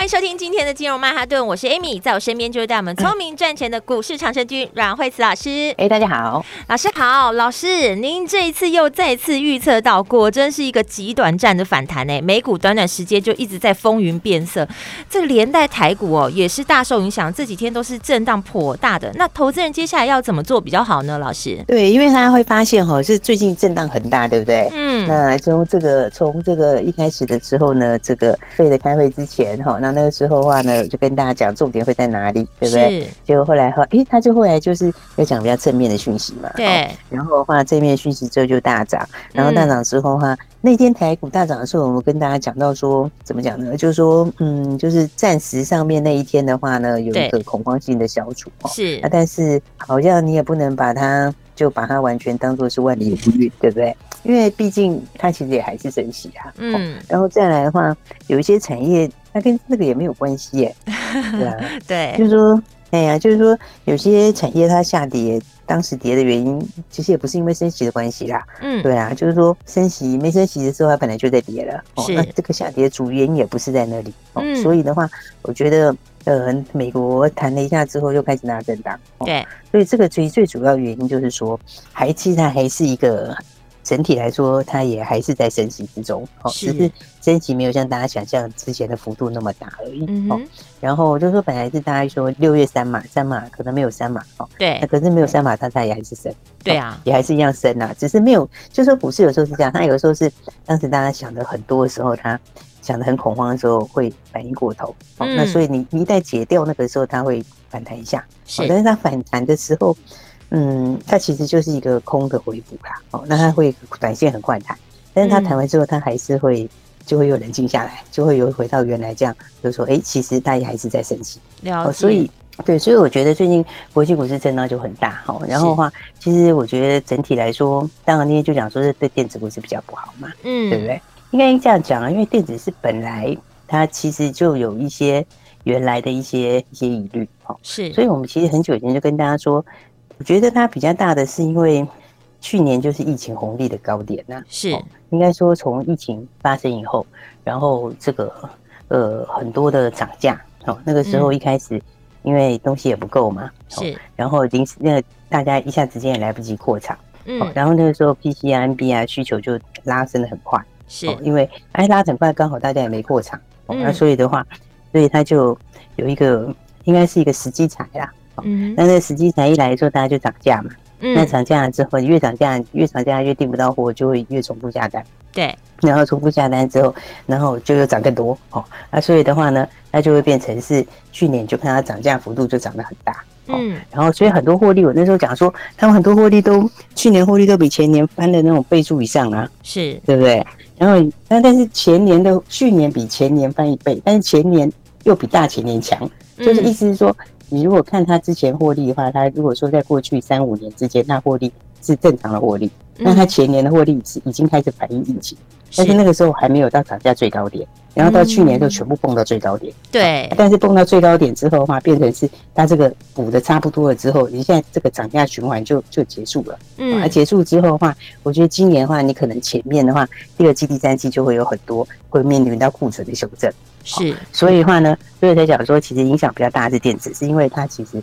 欢迎收听今天的金融曼哈顿，我是 Amy，在我身边就是带我们聪 明赚钱的股市长胜军阮慧慈老师。哎，大家好，老师好，老师，您这一次又再次预测到，果真是一个极短暂的反弹诶，美股短短时间就一直在风云变色，这连带台股哦也是大受影响，这几天都是震荡颇大的。那投资人接下来要怎么做比较好呢？老师？对，因为大家会发现哈，是最近震荡很大，对不对？嗯，那从这个从这个一开始的时候呢，这个费的开会之前哈，那。那个时候的话呢，我就跟大家讲重点会在哪里，对不对？结果后来话，诶，他就后来就是要讲比较正面的讯息嘛。对。然后的话，正面讯息之后就大涨，然后大涨之后的话，嗯、那天台股大涨的时候，我们跟大家讲到说，怎么讲呢？就是说，嗯，就是暂时上面那一天的话呢，有一个恐慌性的消除。是。啊，但是好像你也不能把它就把它完全当做是万里无云，对不对？因为毕竟它其实也还是升息啊。嗯。然后再来的话，有一些产业。那跟那个也没有关系耶，对啊，对，就是说，哎呀，就是说，有些产业它下跌，当时跌的原因，其实也不是因为升息的关系啦，嗯，对啊，就是说升息没升息的时候，它本来就在跌了，哦，那这个下跌主原因也不是在那里，哦，所以的话，我觉得，呃，美国谈了一下之后又开始拿震荡，对，所以这个最最主要原因就是说，还其实它还是一个。整体来说，它也还是在升息之中，哦，只是。升息没有像大家想象之前的幅度那么大而已，哦。然后就是说，本来是大家说六月三码，三码可能没有三码，哦，对，那可是没有三码，它它也还是升，对啊，也还是一样升啊，只是没有，就是说股市有时候是这样，它有时候是当时大家想的很多的时候，它想的很恐慌的时候会反应过头，哦，那所以你你一旦解掉那个时候，它会反弹一下，是，但是它反弹的时候。嗯，它其实就是一个空的回补啦，哦，那它会短线很快弹，但是它弹完之后，它还是会就会又冷静下来，就会又回到原来这样，就是说，哎、欸，其实大家还是在升息，了解。哦，所以对，所以我觉得最近国际股市震荡就很大，哈，然后的话，其实我觉得整体来说，当然那天就讲说是对电子股是比较不好嘛，嗯，对不对？应该这样讲啊，因为电子是本来它其实就有一些原来的一些一些疑虑，哈，是，所以我们其实很久以前就跟大家说。我觉得它比较大的是因为去年就是疫情红利的高点呐，是。应该说从疫情发生以后，然后这个呃很多的涨价。哦，那个时候一开始因为东西也不够嘛，是，然后临时那个大家一下子间也来不及扩厂，嗯，然后那个时候 PC 啊 NB 啊需求就拉升的很快，是，因为哎拉很快，刚好大家也没扩厂，那所以的话，所以它就有一个应该是一个时机财啦。嗯，那那实际才一来的时候，大家就涨价嘛。嗯，那涨价了之后，越涨价越涨价越订不到货，就会越重复下单。对，然后重复下单之后，然后就又涨更多哦。那所以的话呢，那就会变成是去年就看它涨价幅度就涨得很大。嗯，然后所以很多获利，我那时候讲说，他们很多获利都去年获利都比前年翻的那种倍数以上啊，是对不对？然后但但是前年的去年比前年翻一倍，但是前年又比大前年强，就是意思是说。你如果看他之前获利的话，他如果说在过去三五年之间，那获利是正常的获利，那他前年的获利是已经开始反映疫情，但是那个时候还没有到涨价最高点，然后到去年就全部蹦到最高点。对，但是蹦到最高点之后的话，变成是它这个补的差不多了之后，你现在这个涨价循环就就结束了。嗯，而结束之后的话，我觉得今年的话，你可能前面的话，第二季、第三季就会有很多会面临到库存的修正。是，所以的话呢，所以才讲说，其实影响比较大的是电子，是因为它其实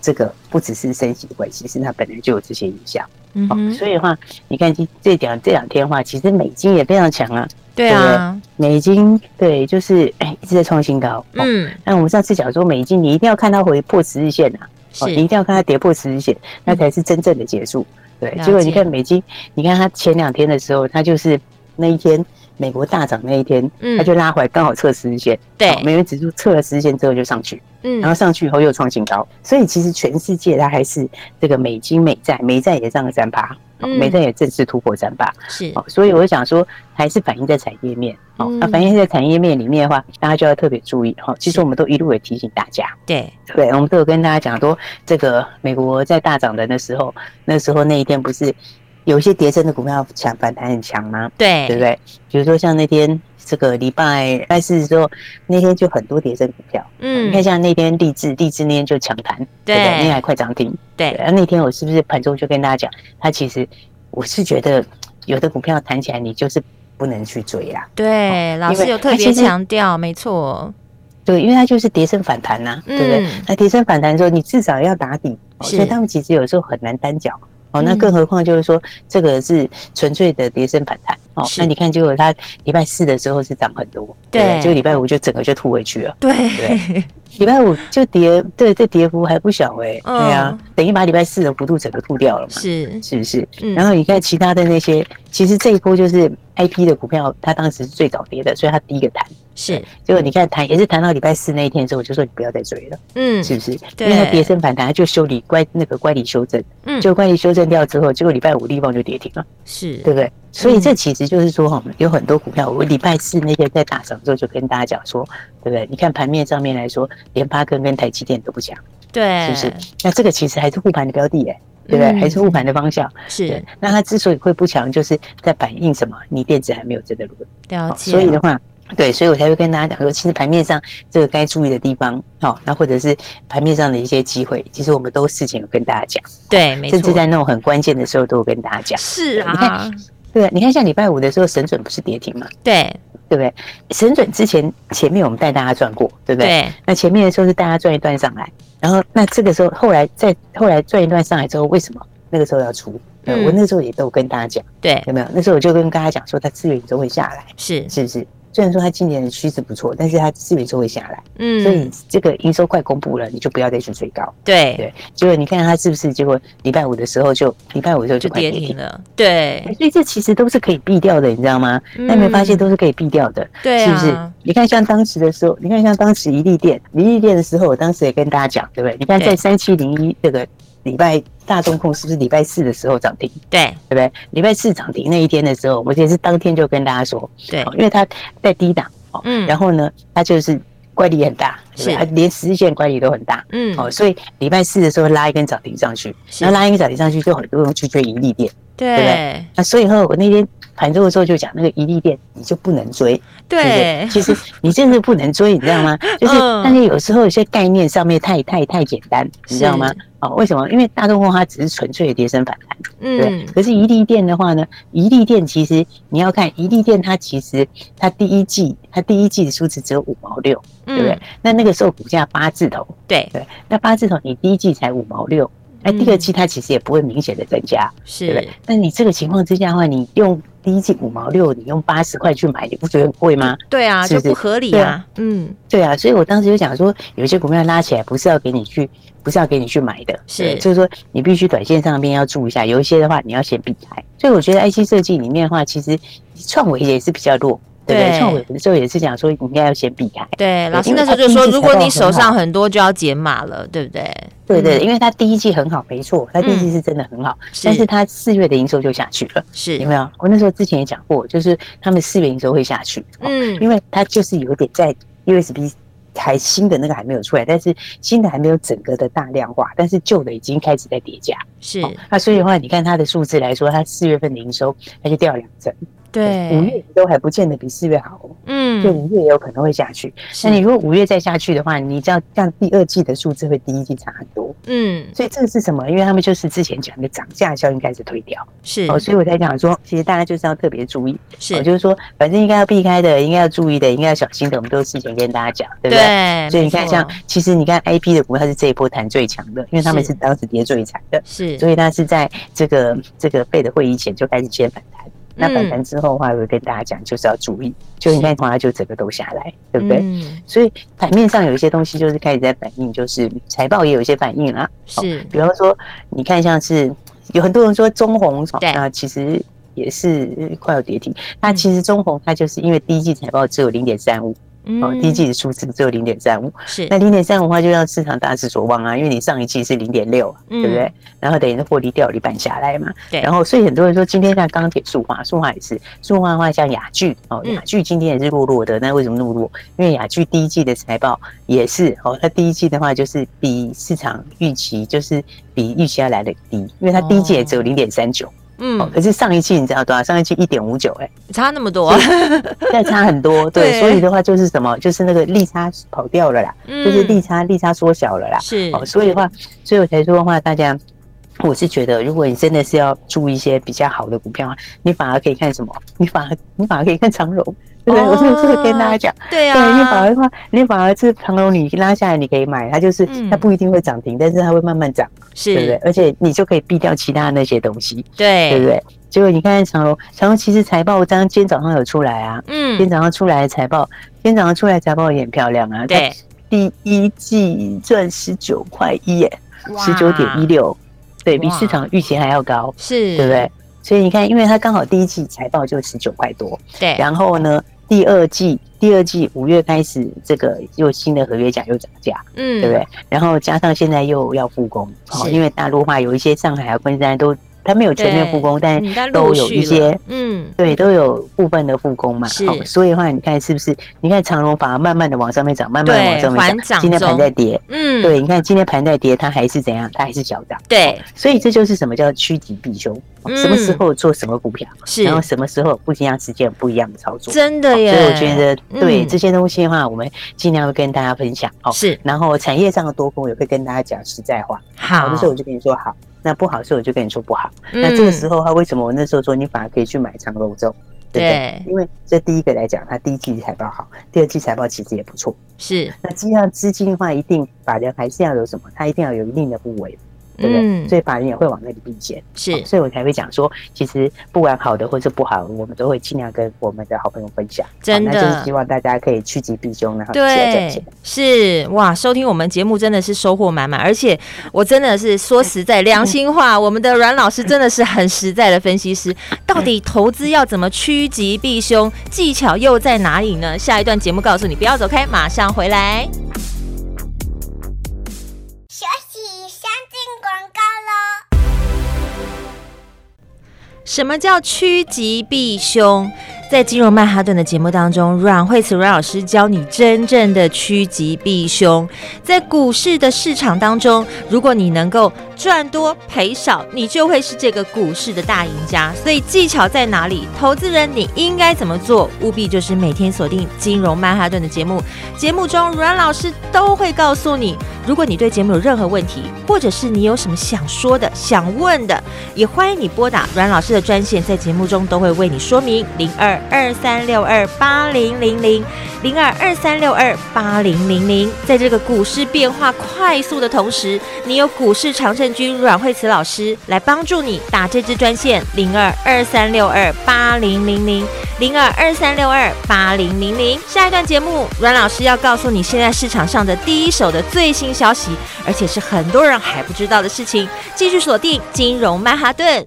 这个不只是升息的关系，是它本来就有这些影响。嗯，所以的话，你看这这两这两天的话，其实美金也非常强啊。对啊，美金对，就是哎一直在创新高。嗯，那我们上次讲说，美金你一定要看它回破十日线呐，哦，你一定要看它跌破十日线，那才是真正的结束。对，结果你看美金，你看它前两天的时候，它就是那一天。美国大涨那一天，嗯，它就拉回来，刚好测十日线，对，美元指数测了十日线之后就上去，嗯，然后上去以后又创新高，所以其实全世界它还是这个美金美债，美债也上了三趴，嗯，美债也正式突破三八，是，所以我想说，还是反映在产业面，哦，那反映在产业面里面的话，大家就要特别注意，哈，其实我们都一路也提醒大家，对，对，我们都有跟大家讲说，这个美国在大涨的那时候，那时候那一天不是有一些跌升的股票强反弹很强吗？对，对不对？比如说像那天。这个礼拜礼拜四的时候，那天就很多跌升股票。嗯，你看像那天励志，励志那天就强弹，对，对，那天还快涨停。对，然后那天我是不是盘中就跟大家讲，它其实我是觉得有的股票弹起来，你就是不能去追啦。对，哦、老师有特别强调，没错。对，因为它就是跌升反弹呐、啊，对不对？那跌升反弹之后，你至少要打底，所以他们其实有时候很难单脚。哦，那更何况就是说，这个是纯粹的跌升反弹。哦，那你看，结果它礼拜四的时候是涨很多，对，结果礼拜五就整个就吐回去了。对，礼拜五就跌，对，这跌幅还不小哎。对啊，等于把礼拜四的幅度整个吐掉了嘛。是，是不是？然后你看其他的那些，其实这一波就是 IP 的股票，它当时是最早跌的，所以它第一个弹。是，结果你看弹也是弹到礼拜四那一天之后，我就说你不要再追了。嗯，是不是？对，因为它跌升反弹，它就修理乖那个乖离修正。嗯，就乖离修正掉之后，结果礼拜五立旺就跌停了。是，对不对？所以这其实就是说，哈，有很多股票，我礼拜四那天在大涨之后就跟大家讲说，对不对？你看盘面上面来说，联发科跟台积电都不强，对，是不是？那这个其实还是护盘的标的，哎，对不对？还是护盘的方向。是。那它之所以会不强，就是在反映什么？你电子还没有真的轮。了解。所以的话，对，所以我才会跟大家讲说，其实盘面上这个该注意的地方，好，那或者是盘面上的一些机会，其实我们都事前有跟大家讲。对，没错。甚至在那种很关键的时候，都有跟大家讲。是啊。对，你看像礼拜五的时候，神准不是跌停吗？对，对不对？神准之前前面我们带大家赚过，对不对？对。那前面的时候是大家赚一段上来，然后那这个时候后来再后来转一段上来之后，为什么那个时候要出？嗯，我那时候也都跟大家讲，对，有没有？那时候我就跟大家讲说，它资源都会下来，是是不是？虽然说它今年的趋势不错，但是它四月就会下来，嗯，所以这个营收快公布了，你就不要再去追高，对对。结果你看它是不是？结果礼拜五的时候就礼拜五的时候就快跌停了，对。所以这其实都是可以避掉的，你知道吗？那你没发现都是可以避掉的，对，是不是？你看像当时的时候，你看像当时一利店，一利店的时候，我当时也跟大家讲，对不对？你看在三七零一这个。礼拜大中控是不是礼拜四的时候涨停？对，对不对？礼拜四涨停那一天的时候，我也是当天就跟大家说，对，因为它在低档，嗯，然后呢，它就是乖离很大，是，它连十日线乖离都很大，嗯，哦，所以礼拜四的时候拉一根涨停上去，然后拉一根涨停上去，就很多人去追盈利点，对。不对？那所以后我那天盘中的时候就讲，那个一利店你就不能追，对，其实你真的不能追，你知道吗？就是，但是有时候有些概念上面太太太简单，你知道吗？哦，为什么？因为大众化它只是纯粹的跌升反弹，嗯，对。可是一利店的话呢，一利店其实你要看一利店，它其实它第一季它第一季的数字只有五毛六，对不对？那那个时候股价八字头，对对。那八字头你第一季才五毛六，那第二季它其实也不会明显的增加，是。对。那你这个情况之下的话，你用第一季五毛六，你用八十块去买，你不觉得很贵吗？对啊，就不合理啊。嗯，对啊。所以我当时就想说，有些股票拉起来不是要给你去。不是要给你去买的，是，就是说你必须短线上面要注意一下，有一些的话你要先避开。所以我觉得 IC 设计里面的话，其实创维也是比较弱，对不对？创纬的时候也是讲说你应该要先避开。对，老师那时候就说，如果你手上很多就要减码了，对不对？对对，因为他第一季很好，没错，他第一季是真的很好，但是他四月的营收就下去了，是有没有？我那时候之前也讲过，就是他们四月营收会下去，嗯，因为它就是有点在 USB。还新的那个还没有出来，但是新的还没有整个的大量化，但是旧的已经开始在叠加。是，那所以的话，你看它的数字来说，它四月份的营收它就掉两成。对，五月都还不见得比四月好。嗯，就五月也有可能会下去。那你如果五月再下去的话，你知道这样第二季的数字会第一季差很多。嗯，所以这个是什么？因为他们就是之前讲的涨价效应开始退掉。是哦，所以我才讲说，其实大家就是要特别注意。是，就是说，反正应该要避开的，应该要注意的，应该要小心的，我们都事前跟大家讲，对不对？对。所以你看，像其实你看 IP 的股，票是这一波弹最强的，因为他们是当时跌最惨的。是。所以它是在这个这个费的会议前就开始先反弹。那反弹之后的话，我会跟大家讲，就是要注意，就你看的话，就整个都下来，对不对？嗯。所以盘面上有一些东西就是开始在反应，就是财报也有一些反应啦。是。比方说，你看像是有很多人说中红，那其实也是快要跌停。那其实中红它就是因为第一季财报只有零点三五，哦，第一季的数字只有零点三五，是那零点三五的话，就让市场大失所望啊，因为你上一季是零点六，对不对？然后等于是获利掉了一半下来嘛。对。然后所以很多人说，今天像钢铁、塑化，塑化也是，塑化的话像雅聚哦，雅聚今天也是弱弱的。那为什么那么弱？因为雅聚第一季的财报也是哦，它第一季的话就是比市场预期就是比预期要来的低，因为它第一季也只有零点三九。嗯，可是上一季你知道多少？上一季一点五九，哎，差那么多，啊再差很多。对，所以的话就是什么？就是那个利差跑掉了啦，就是利差利差缩小了啦。是，哦，所以的话，所以我才说的话，大家，我是觉得，如果你真的是要注意一些比较好的股票，你反而可以看什么？你反而你反而可以看长荣。对，对，我是这个跟大家讲？对啊，对，你反而的话，你反而是长隆，你拉下来你可以买，它就是它不一定会涨停，但是它会慢慢涨，是，对不对？而且你就可以避掉其他的那些东西，对，对不对？结果你看长隆，长隆其实财报，刚刚今天早上有出来啊，嗯，今天早上出来的财报，今天早上出来财报也很漂亮啊，对，第一季赚十九块一耶，十九点一六，对，比市场预期还要高，是，对不对？所以你看，因为它刚好第一季财报就十九块多，对，然后呢？第二季，第二季五月开始，这个又新的合约价又涨价，嗯，对不对？然后加上现在又要复工，哦，因为大陆话有一些上海啊、昆山都。它没有全面复工，但都有一些，嗯，对，都有部分的复工嘛。好，所以的话，你看是不是？你看长荣反而慢慢的往上面涨，慢慢往上面涨。今天盘在跌，嗯，对，你看今天盘在跌，它还是怎样？它还是小涨。对，所以这就是什么叫趋吉避凶？什么时候做什么股票，是，然后什么时候不一样时间不一样的操作。真的耶！所以我觉得，对这些东西的话，我们尽量会跟大家分享。哦，是。然后产业上的多空也会跟大家讲实在话。好，这时候我就跟你说好。那不好的时候我就跟你说不好。嗯、那这个时候他为什么我那时候说你反而可以去买长隆粥，对不对？对，因为这第一个来讲，它第一季财报好，第二季财报其实也不错。是。那既然资金的话，一定法人还是要有什么？它一定要有一定的部位。对不对？嗯、所以法人也会往那里避险，是、哦，所以我才会讲说，其实不管好的或是不好，我们都会尽量跟我们的好朋友分享。真的，那就是希望大家可以趋吉避凶，然后赚钱。是哇，收听我们节目真的是收获满满，而且我真的是说实在良心话，我们的阮老师真的是很实在的分析师。到底投资要怎么趋吉避凶，技巧又在哪里呢？下一段节目告诉你，不要走开，马上回来。什么叫趋吉避凶？在金融曼哈顿的节目当中，阮慧慈阮老师教你真正的趋吉避凶。在股市的市场当中，如果你能够赚多赔少，你就会是这个股市的大赢家。所以技巧在哪里？投资人你应该怎么做？务必就是每天锁定金融曼哈顿的节目，节目中阮老师都会告诉你。如果你对节目有任何问题，或者是你有什么想说的、想问的，也欢迎你拨打阮老师的专线，在节目中都会为你说明。零二二三六二八零零零，零二二三六二八零零零。在这个股市变化快速的同时，你有股市常胜军阮慧慈老师来帮助你打这支专线零二二三六二八零零零，零二二三六二八零零零。下一段节目，阮老师要告诉你现在市场上的第一手的最新消息，而且是很多人还不知道的事情。继续锁定金融曼哈顿。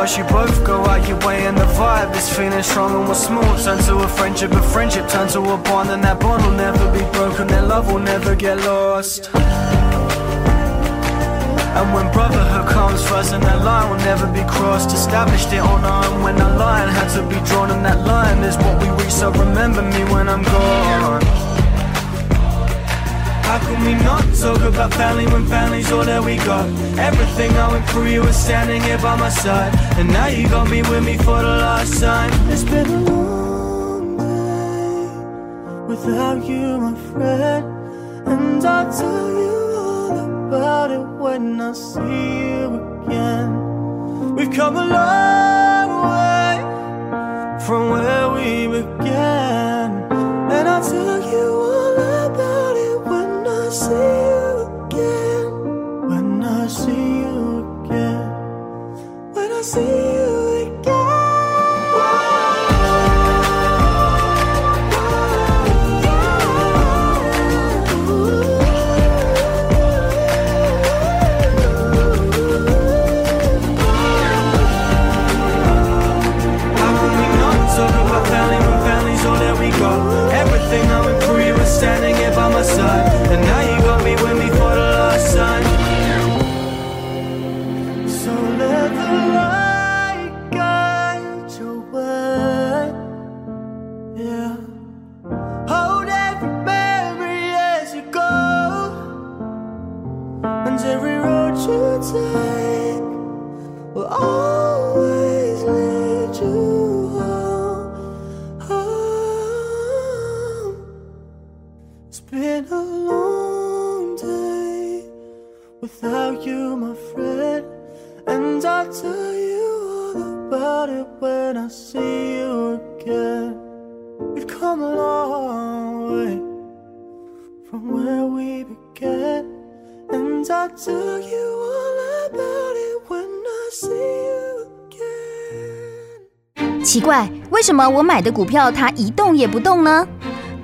First you both go out your way and the vibe is feeling strong and we're smooth. Turn to a friendship, a friendship turn to a bond And that bond will never be broken, that love will never get lost. And when brotherhood comes first and that line will never be crossed. Established it on our own when that line had to be drawn And that line is what we reach. So remember me when I'm gone. How can we not talk about family when family's all that we got? Everything I went through, you were standing here by my side. And now you got me with me for the last time. It's been a long day without you, my friend. And I'll tell you all about it when I see you again. We've come a long way from where we began. And I'll tell see It's been a long day without you, my friend. And I'll tell you all about it when I see you again. We've come a long way from where we began. And I'll tell you all about it when I see you again. 奇怪，为什么我买的股票它一动也不动呢？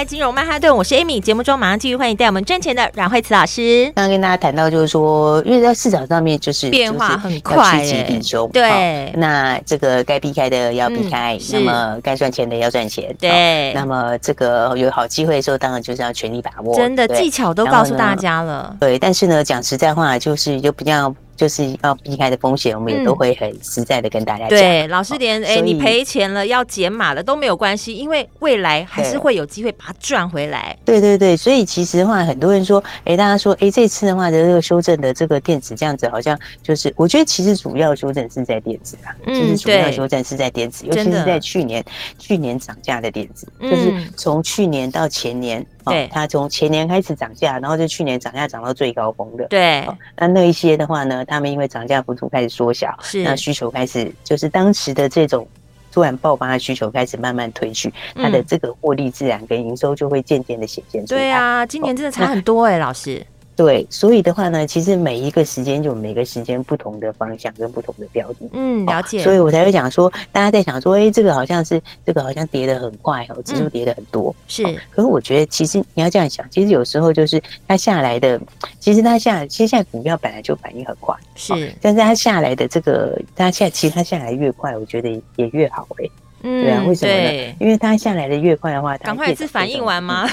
来，金融曼哈顿，我是 Amy。节目中马上继续欢迎带我们赚钱的阮慧慈老师。刚刚跟大家谈到，就是说，因为在市场上面就是变化很快，趋吉避凶。对，那这个该避开的要避开，嗯、那么该赚钱的要赚钱。对，那么这个有好机会的时候，当然就是要全力把握。真的技巧都告诉大家了。对，但是呢，讲实在话，就是就比较。就是要避开的风险，我们也都会很实在的跟大家讲。对，老师连哎，你赔钱了要减码了都没有关系，因为未来还是会有机会把它赚回来。对对对，所以其实的话，很多人说，哎，大家说，哎，这次的话的这个修正的这个电子这样子，好像就是，我觉得其实主要修正是在电子啊，其实主要修正是在电子，尤其是在去年去年涨价的电子，就是从去年到前年。对，它从前年开始涨价，然后就去年涨价涨到最高峰的。对，那那一些的话呢，他们因为涨价幅度开始缩小，是那需求开始就是当时的这种突然爆发的需求开始慢慢退去，它的这个获利自然跟营收就会渐渐的显现出来。对啊，今年真的差很多哎，老师。对，所以的话呢，其实每一个时间就每个时间不同的方向跟不同的标的，嗯，了解。所以我才会讲说，大家在想说，哎，这个好像是这个好像跌得很快哦，指数跌得很多，是。可是我觉得，其实你要这样想，其实有时候就是它下来的，其实它下，其实现在股票本来就反应很快，是。但是它下来的这个，它下其实它下来越快，我觉得也越好哎。嗯，对啊，为什么呢？因为它下来的越快的话，赶快是反应完吗？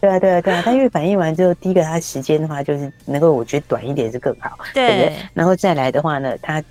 对啊，对啊，对啊，它越反应完之后，第一个它时间的话，就是能够我觉得短一点是更好，对，对不对？然后再来的话呢，它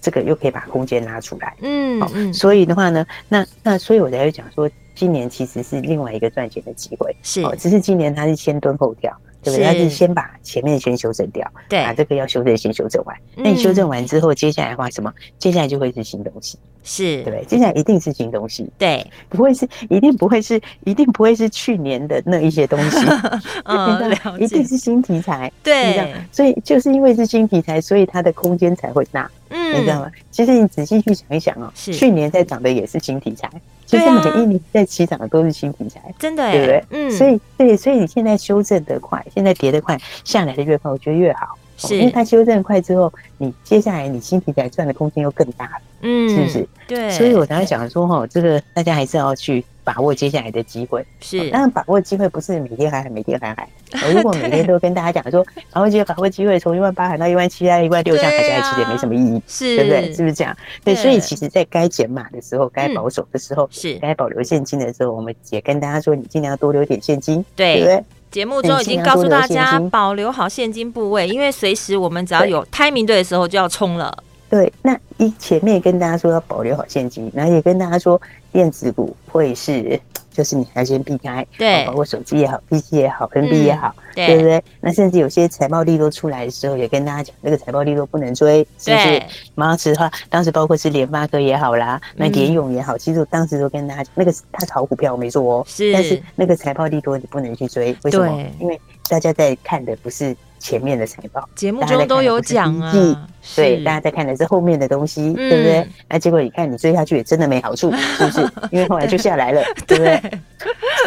这个又可以把空间拉出来，嗯，好，所以的话呢，那那所以我才会讲说，今年其实是另外一个赚钱的机会，是，哦只是今年它是先蹲后跳。对不对？他是先把前面先修正掉，对，把这个要修正先修正完。那你修正完之后，接下来的话什么？接下来就会是新东西，是，对，接下来一定是新东西，对，不会是，一定不会是，一定不会是去年的那一些东西，嗯，一定是新题材，对，所以就是因为是新题材，所以它的空间才会大，嗯，你知道吗？其实你仔细去想一想哦，去年在涨的也是新题材。其实每一年在起涨的都是新题材，真的，对不对？嗯，所以对，所以你现在修正的快，现在跌得快，下来的越快，我觉得越好，是因为它修正快之后，你接下来你新题材赚的空间又更大了，嗯，是不是？对，所以我常常讲说哈，这个大家还是要去。把握接下来的机会是，当然把握机会不是每天喊喊，每天喊喊。如果每天都跟大家讲说，把握机会，把握机会，从一万八喊到一万七，再一万六，这样喊下来其实也没什么意义，是，对不对？是不是这样？对，所以其实，在该减码的时候，该保守的时候，是该保留现金的时候，我们也跟大家说，你尽量多留点现金，对不对？节目中已经告诉大家，保留好现金部位，因为随时我们只要有 timing 对的时候就要冲了。对，那一前面跟大家说要保留好现金，然后也跟大家说电子股会是。就是你还先避开，对，包括手机也好，PC 也好，NB 也好，对不对？那甚至有些财报利多出来的时候，也跟大家讲，那个财报利多不能追，是不是？当时的话，当时包括是联发科也好啦，那联咏也好，其实我当时都跟大家讲，那个是他炒股票我没做哦，是，但是那个财报利多你不能去追，为什么？因为大家在看的不是。前面的财报节目中都有讲啊，对，大家在看的是后面的东西，对不对？那结果你看，你追下去也真的没好处，是不是？因为后来就下来了，对不对？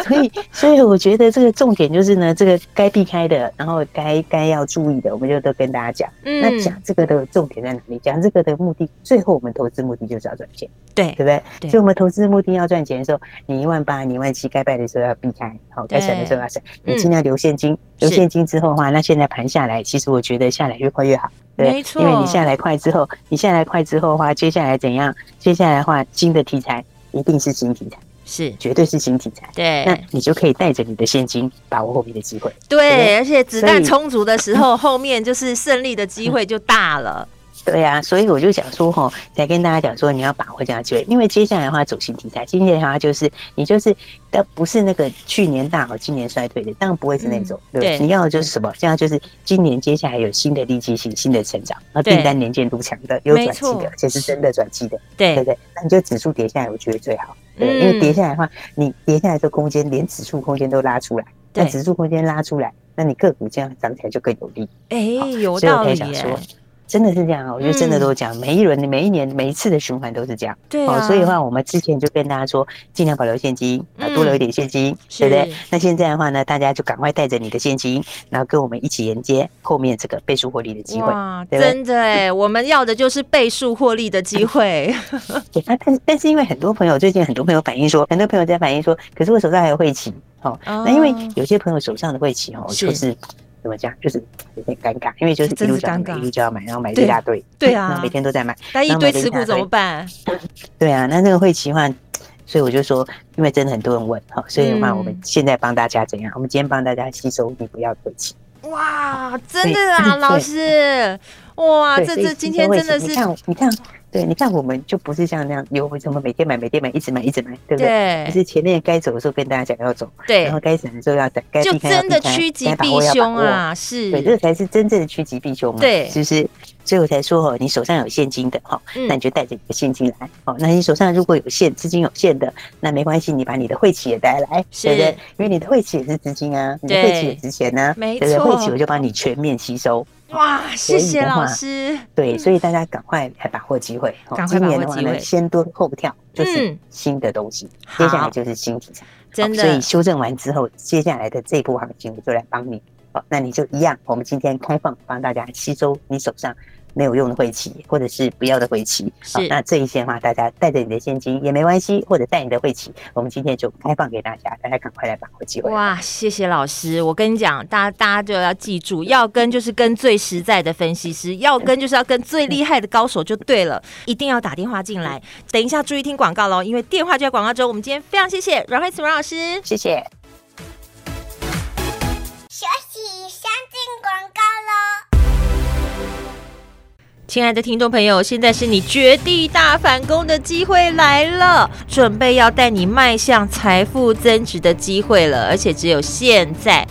所以，所以我觉得这个重点就是呢，这个该避开的，然后该该要注意的，我们就都跟大家讲。那讲这个的重点在哪里？讲这个的目的，最后我们投资目的就是要赚钱，对，对不对？所以我们投资目的要赚钱的时候，你一万八、你一万七该卖的时候要避开，好，该省的时候要省，你尽量留现金。留现金之后的话，那现在盘下来，其实我觉得下来越快越好，对，没错。因为你下来快之后，你下来快之后的话，接下来怎样？接下来的话，新的题材一定是新题材，是绝对是新题材。对，那你就可以带着你的现金，把握后面的机会。对，而且子弹充足的时候，后面就是胜利的机会就大了。对呀、啊，所以我就想说哈，才跟大家讲说，你要把握这样机会，因为接下来的话走新题材，今年的话就是你就是，但不是那个去年大好，今年衰退的，当然不会是那种。嗯、对，你要的就是什么？现在就是今年接下来有新的利基性、新的成长，然后订单年见度强的，有转机的，而且是真的转机的。对对对，那你就指数跌下来，我觉得最好。对，因为跌下来的话，你跌下来的空间，连指数空间都拉出来，那指数空间拉出来，那你个股这样涨起来就更有利。哎，有道理耶。真的是这样啊，我觉得真的都讲，每一轮、每一年、每一次的循环都是这样。对啊，所以的话，我们之前就跟大家说，尽量保留现金，啊，多留一点现金，对不对？那现在的话呢，大家就赶快带着你的现金，然后跟我们一起迎接后面这个倍数获利的机会。哇，真的哎，我们要的就是倍数获利的机会。对，但是但是因为很多朋友最近很多朋友反映说，很多朋友在反映说，可是我手上还有会期。哦，那因为有些朋友手上的会期哦，就是怎么讲，就是有点尴尬，因为就是一路上每一路就要买，然后买一大堆，对啊，然后每天都在买，那一堆持股怎么办？对啊，那那个会期话，所以我就说，因为真的很多人问哈，所以的话，我们现在帮大家怎样？我们今天帮大家吸收你不要的气。哇，真的啊，老师，哇，这这今天真的是，你看，你看。对，你看，我们就不是像那样有什么每天买、每天买、一直买、一直买，对不对？对。可是前面该走的时候跟大家讲要走，对。然后该省的时候要等，该避开要避开，就真的趋吉避凶啊！是。对，这个才是真正的趋吉避凶嘛。对。是不是，所以我才说哦，你手上有现金的哈，那你就带着你的现金来。哦，那你手上如果有现资金有限的，那没关系，你把你的晦气也带来，对不对？因为你的晦气也是资金啊，你的晦气也值钱呢，没错。会期我就帮你全面吸收。哇，谢谢老师。对，所以大家赶快来把握机会。今年的话呢，先蹲后跳，就是新的东西。接下来就是新题材，真的。所以修正完之后，接下来的这波行情我就来帮你。好，那你就一样，我们今天开放帮大家吸收你手上。没有用的会期，或者是不要的会期，好，那这一些的话，大家带着你的现金也没关系，或者带你的会期，我们今天就开放给大家，大家赶快来把握机会。哇，谢谢老师，我跟你讲，大家大家就要记住，要跟就是跟最实在的分析师，要跟就是要跟最厉害的高手就对了，一定要打电话进来。等一下注意听广告喽，因为电话就在广告中。我们今天非常谢谢阮慧慈阮老师，谢谢。亲爱的听众朋友，现在是你绝地大反攻的机会来了，准备要带你迈向财富增值的机会了，而且只有现在。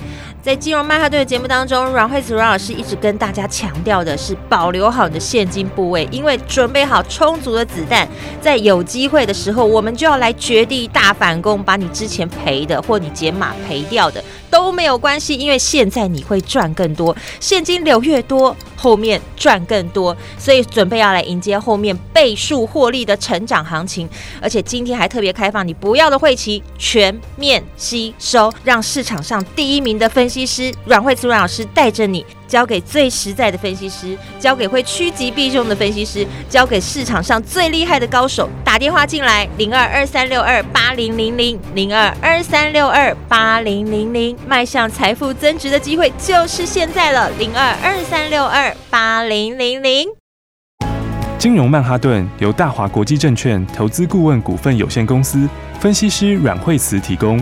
在金融曼哈顿的节目当中，阮慧子阮老师一直跟大家强调的是保留好你的现金部位，因为准备好充足的子弹，在有机会的时候，我们就要来绝地大反攻，把你之前赔的或你减码赔掉的都没有关系，因为现在你会赚更多，现金流越多，后面赚更多，所以准备要来迎接后面倍数获利的成长行情，而且今天还特别开放你不要的会期全面吸收，让市场上第一名的分析。分析师阮慧慈阮老师带着你，交给最实在的分析师，交给会趋吉避凶的分析师，交给市场上最厉害的高手。打电话进来，零二二三六二八零零零，零二二三六二八零零零，迈向财富增值的机会就是现在了，零二二三六二八零零零。金融曼哈顿由大华国际证券投资顾问股份有限公司分析师阮慧慈提供。